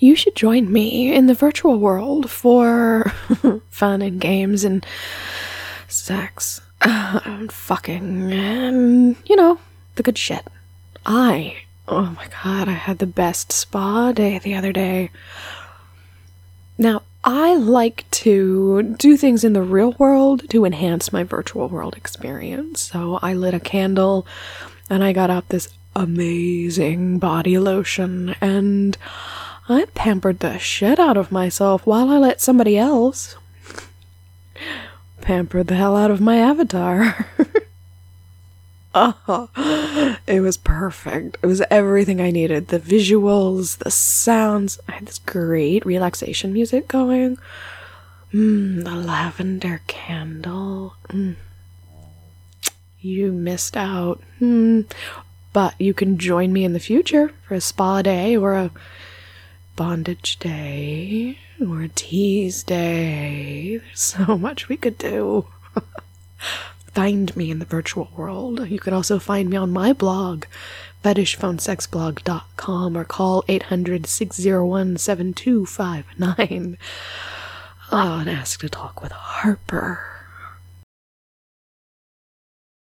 you should join me in the virtual world for fun and games and sex and fucking and, you know, the good shit. I, oh my god, I had the best spa day the other day. Now, I like to do things in the real world to enhance my virtual world experience. So I lit a candle and I got out this amazing body lotion and I pampered the shit out of myself while I let somebody else pamper the hell out of my avatar. oh, it was perfect. It was everything I needed the visuals, the sounds. I had this great relaxation music going. Mmm, the lavender candle. Mm. You missed out. Hmm. But you can join me in the future for a spa day or a bondage day or a tease day. There's so much we could do. find me in the virtual world. You can also find me on my blog, fetishphonesexblog.com, or call 800 601 7259. Oh, and ask to talk with Harper.